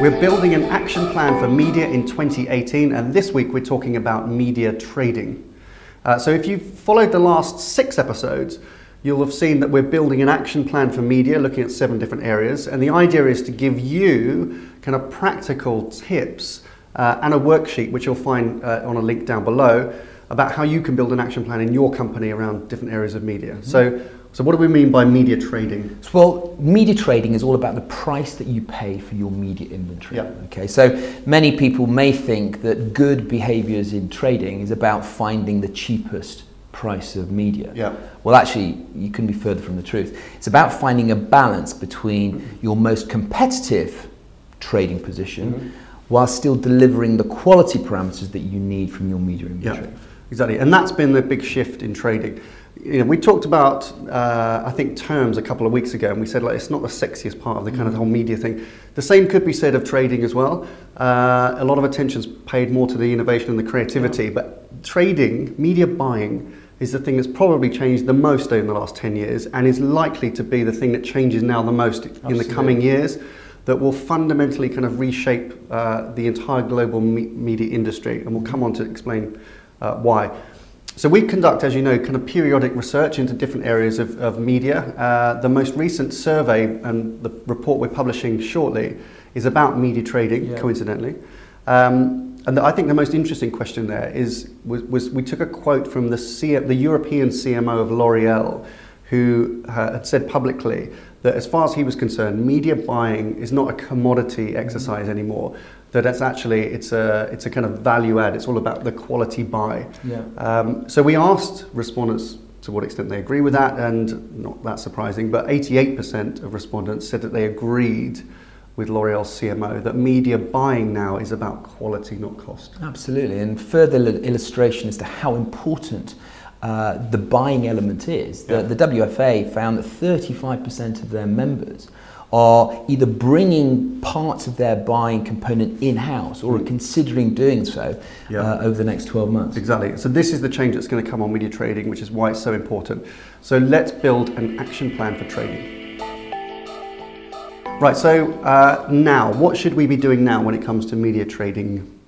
We're building an action plan for media in 2018, and this week we're talking about media trading. Uh, so, if you've followed the last six episodes, you'll have seen that we're building an action plan for media looking at seven different areas. And the idea is to give you kind of practical tips uh, and a worksheet, which you'll find uh, on a link down below, about how you can build an action plan in your company around different areas of media. Mm-hmm. So, so, what do we mean by media trading? Well, media trading is all about the price that you pay for your media inventory. Yeah. Okay, so many people may think that good behaviors in trading is about finding the cheapest price of media. Yeah. Well, actually, you couldn't be further from the truth. It's about finding a balance between mm-hmm. your most competitive trading position mm-hmm. while still delivering the quality parameters that you need from your media inventory. Yeah, exactly. And that's been the big shift in trading you know, we talked about, uh, I think, terms a couple of weeks ago, and we said like it's not the sexiest part of the kind of the whole media thing. The same could be said of trading as well. Uh, a lot of attention's paid more to the innovation and the creativity, yeah. but trading, media buying, is the thing that's probably changed the most over the last 10 years and is likely to be the thing that changes now the most Absolutely. in the coming years that will fundamentally kind of reshape uh, the entire global me- media industry. And we'll come on to explain uh, why. So we conduct, as you know, kind of periodic research into different areas of, of media. Uh, the most recent survey and the report we're publishing shortly is about media trading, yeah. coincidentally. Um, and the, I think the most interesting question there is was, was we took a quote from the, C, the European CMO of L'Oreal, who uh, had said publicly that as far as he was concerned, media buying is not a commodity exercise anymore that it's actually it's a it's a kind of value add. It's all about the quality buy. Yeah. Um, so we asked respondents to what extent they agree with that, and not that surprising, but 88% of respondents said that they agreed with L'Oreal's CMO that media buying now is about quality, not cost. Absolutely, and further illustration as to how important. Uh, the buying element is. The, yeah. the WFA found that 35% of their members are either bringing parts of their buying component in house or are hmm. considering doing so yeah. uh, over the next 12 months. Exactly. So, this is the change that's going to come on media trading, which is why it's so important. So, let's build an action plan for trading. Right, so uh, now, what should we be doing now when it comes to media trading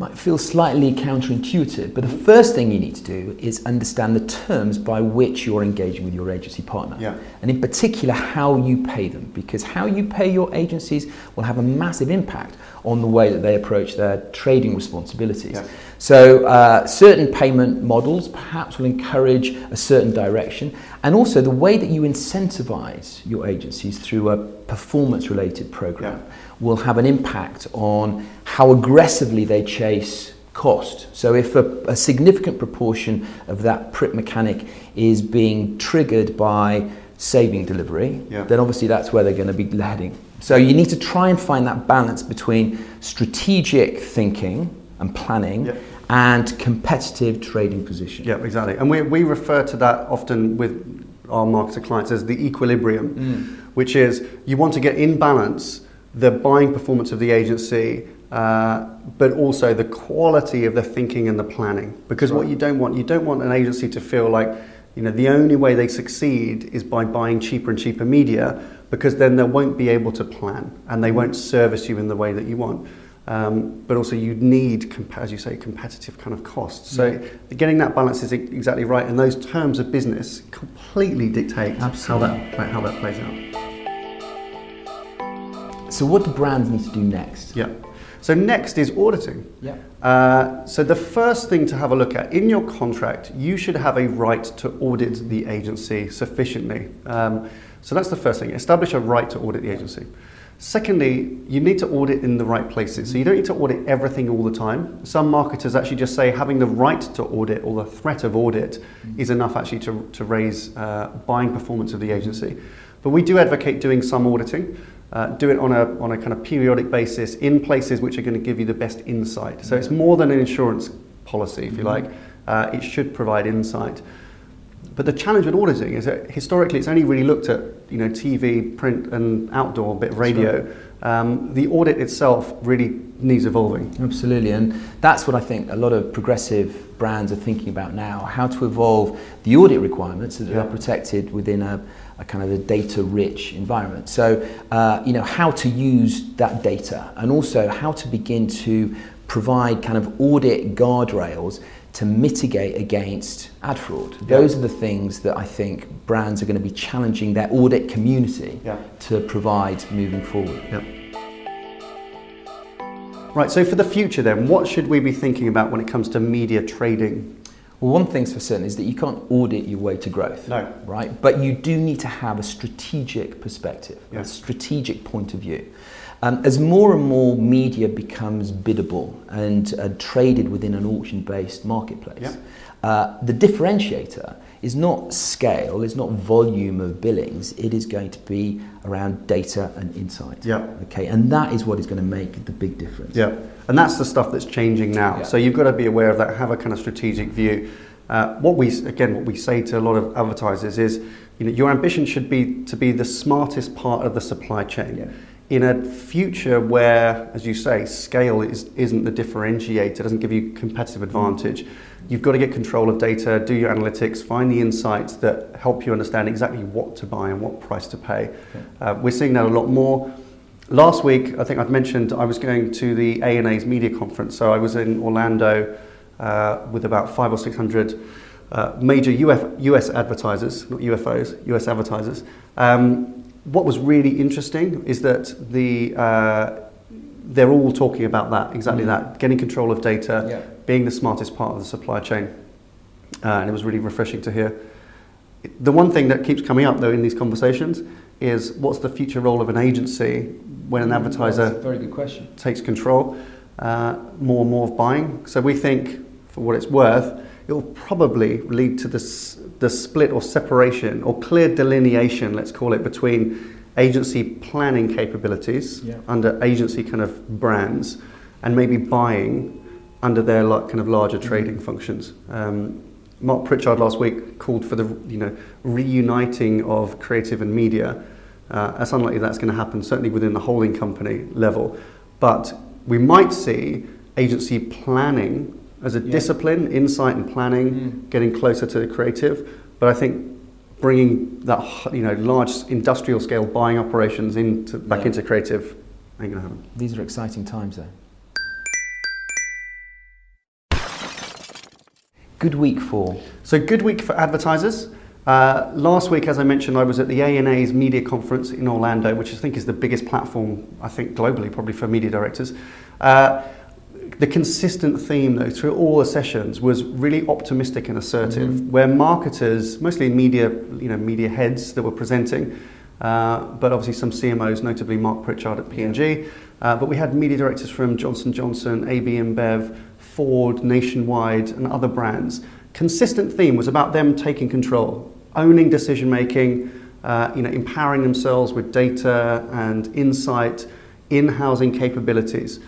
might feel slightly counterintuitive, but the first thing you need to do is understand the terms by which you're engaging with your agency partner. Yeah. And in particular, how you pay them, because how you pay your agencies will have a massive impact on the way that they approach their trading responsibilities. Yeah. So, uh, certain payment models perhaps will encourage a certain direction, and also the way that you incentivize your agencies through a performance related program. Yeah will have an impact on how aggressively they chase cost. So if a, a, significant proportion of that PRIP mechanic is being triggered by saving delivery, yeah. then obviously that's where they're going to be heading. So you need to try and find that balance between strategic thinking and planning yeah. and competitive trading position. Yeah, exactly. And we, we refer to that often with our marketer clients as the equilibrium, mm. which is you want to get in balance the buying performance of the agency, uh, but also the quality of the thinking and the planning. Because right. what you don't want, you don't want an agency to feel like, you know, the only way they succeed is by buying cheaper and cheaper media, because then they won't be able to plan and they won't service you in the way that you want. Um, but also you need, as you say, competitive kind of costs. So yeah. getting that balance is exactly right, and those terms of business completely dictate how that how that plays out. So what do brands need to do next? Yeah. So next is auditing. Yeah. Uh, so the first thing to have a look at in your contract, you should have a right to audit the agency sufficiently. Um, so that's the first thing. Establish a right to audit the agency. Secondly, you need to audit in the right places. So you don't need to audit everything all the time. Some marketers actually just say having the right to audit or the threat of audit mm. is enough actually to, to raise uh, buying performance of the agency. But we do advocate doing some auditing. Uh, do it on a, on a kind of periodic basis in places which are going to give you the best insight. So it's more than an insurance policy, if you mm-hmm. like. Uh, it should provide insight. But the challenge with auditing is that historically it's only really looked at you know TV, print, and outdoor, bit of radio. Um, the audit itself really needs evolving. Absolutely, and that's what I think a lot of progressive brands are thinking about now: how to evolve the audit requirements that Yeah. are protected within a, a kind of a data-rich environment. So, uh, you know, how to use that data, and also how to begin to provide kind of audit guardrails to mitigate against ad fraud. Those are the things that I think brands are going to be challenging their audit community Yeah. to provide moving forward. Yep. Right, so for the future then, what should we be thinking about when it comes to media trading? Well, one thing's for certain is that you can't audit your way to growth. No. Right? But you do need to have a strategic perspective, Yeah. a strategic point of view. Um, as more and more media becomes biddable and uh, traded within an auction based marketplace, Yeah. uh, the differentiator is not scale, it's not volume of billings, it is going to be around data and insight. Yeah. Okay, and that is what is going to make the big difference. Yeah, and that's the stuff that's changing now. Yeah. So you've got to be aware of that, have a kind of strategic view. Uh, what we again, what we say to a lot of advertisers is, you know, your ambition should be to be the smartest part of the supply chain. Yeah. In a future where, as you say, scale is, isn't the differentiator, doesn't give you competitive advantage, you've got to get control of data, do your analytics, find the insights that help you understand exactly what to buy and what price to pay. Uh, we're seeing that a lot more. Last week, I think I've mentioned I was going to the ANA's media conference. So I was in Orlando uh, with about five or six hundred uh, major UF, US advertisers, not UFOs, US advertisers. Um, what was really interesting is that the uh, they're all talking about that, exactly Mm. that, getting control of data, Yeah. being the smartest part of the supply chain. Uh, and it was really refreshing to hear. The one thing that keeps coming up, though, in these conversations is what's the future role of an agency when an advertiser very good question. takes control uh, more and more of buying. So we think, for what it's worth, it will probably lead to this, the split or separation or clear delineation, let's call it, between agency planning capabilities Yeah. under agency kind of brands and maybe buying under their like, kind of larger trading functions. Um, Marc Pritchard last week called for the you know reuniting of creative and media. Uh, it's unlikely that's going to happen, certainly within the holding company level. But we might see agency planning as a Yeah. discipline, insight and planning, Mm. getting closer to the creative. But I think bringing that you know large industrial scale buying operations into back Yeah. into creative ain't gonna happen. These are exciting times, though. Good week for So good week for advertisers. Uh, last week, as I mentioned, I was at the ANA's media conference in Orlando, which I think is the biggest platform, I think globally, probably for media directors. Uh, the consistent theme, though, through all the sessions was really optimistic and assertive, Mhm. where marketers, mostly media, you know, media heads that were presenting, uh, but obviously some CMOs, notably Marc Pritchard at P&G, uh, but we had media directors from Johnson Johnson, AB InBev, Ford, Nationwide, and other brands. Consistent theme was about them taking control, owning decision making, uh, you know, empowering themselves with data and insight, in-housing capabilities.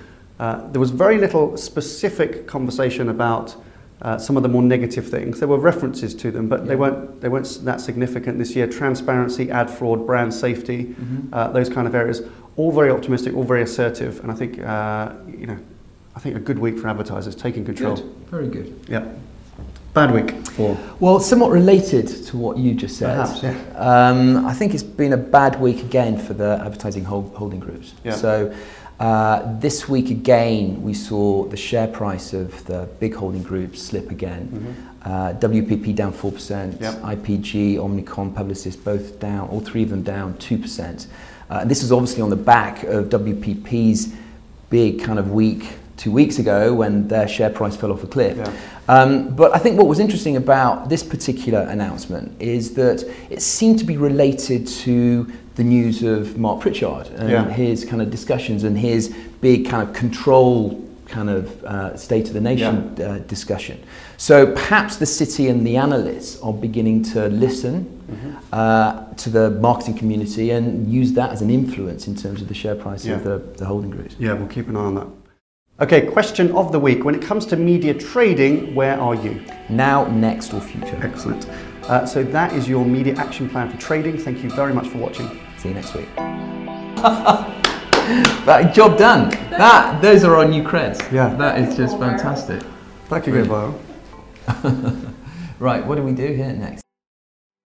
Uh, there was very little specific conversation about uh, some of the more negative things. There were references to them, but they weren't they weren't that significant this year. Transparency, ad fraud, brand safety, Mhm. uh, those kind of areas. All very optimistic, all very assertive, and I think uh, you know, I think a good week for advertisers taking control. Good. Very good. Yeah. Bad week for Well, somewhat related to what you just said. Perhaps, yeah. Um, I think it's been a bad week again for the advertising hold, holding groups. Yeah. So uh, this week again, we saw the share price of the big holding groups slip again. Uh, WPP down 4%, Yep. IPG, Omnicom, Publicis both down, all three of them down 2%. Uh, and this is obviously on the back of WPP's big kind of week two weeks ago when their share price fell off a cliff. Yeah. Um, but I think what was interesting about this particular announcement is that it seemed to be related to the news of Marc Pritchard and Yeah. his kind of discussions and his big kind of control kind of uh, state of the nation uh, discussion. So perhaps the city and the analysts are beginning to listen Mm-hmm. uh, to the marketing community and use that as an influence in terms of the share price Yeah. of the, the holding groups. Yeah, we'll keep an eye on that. Okay, question of the week. When it comes to media trading, where are you? Now, next or future. Excellent. Uh, so that is your media action plan for trading. Thank you very much for watching. See you next week. that job done. That those are our new creds. Yeah. That is just fantastic. That could go viral. Right, what do we do here next?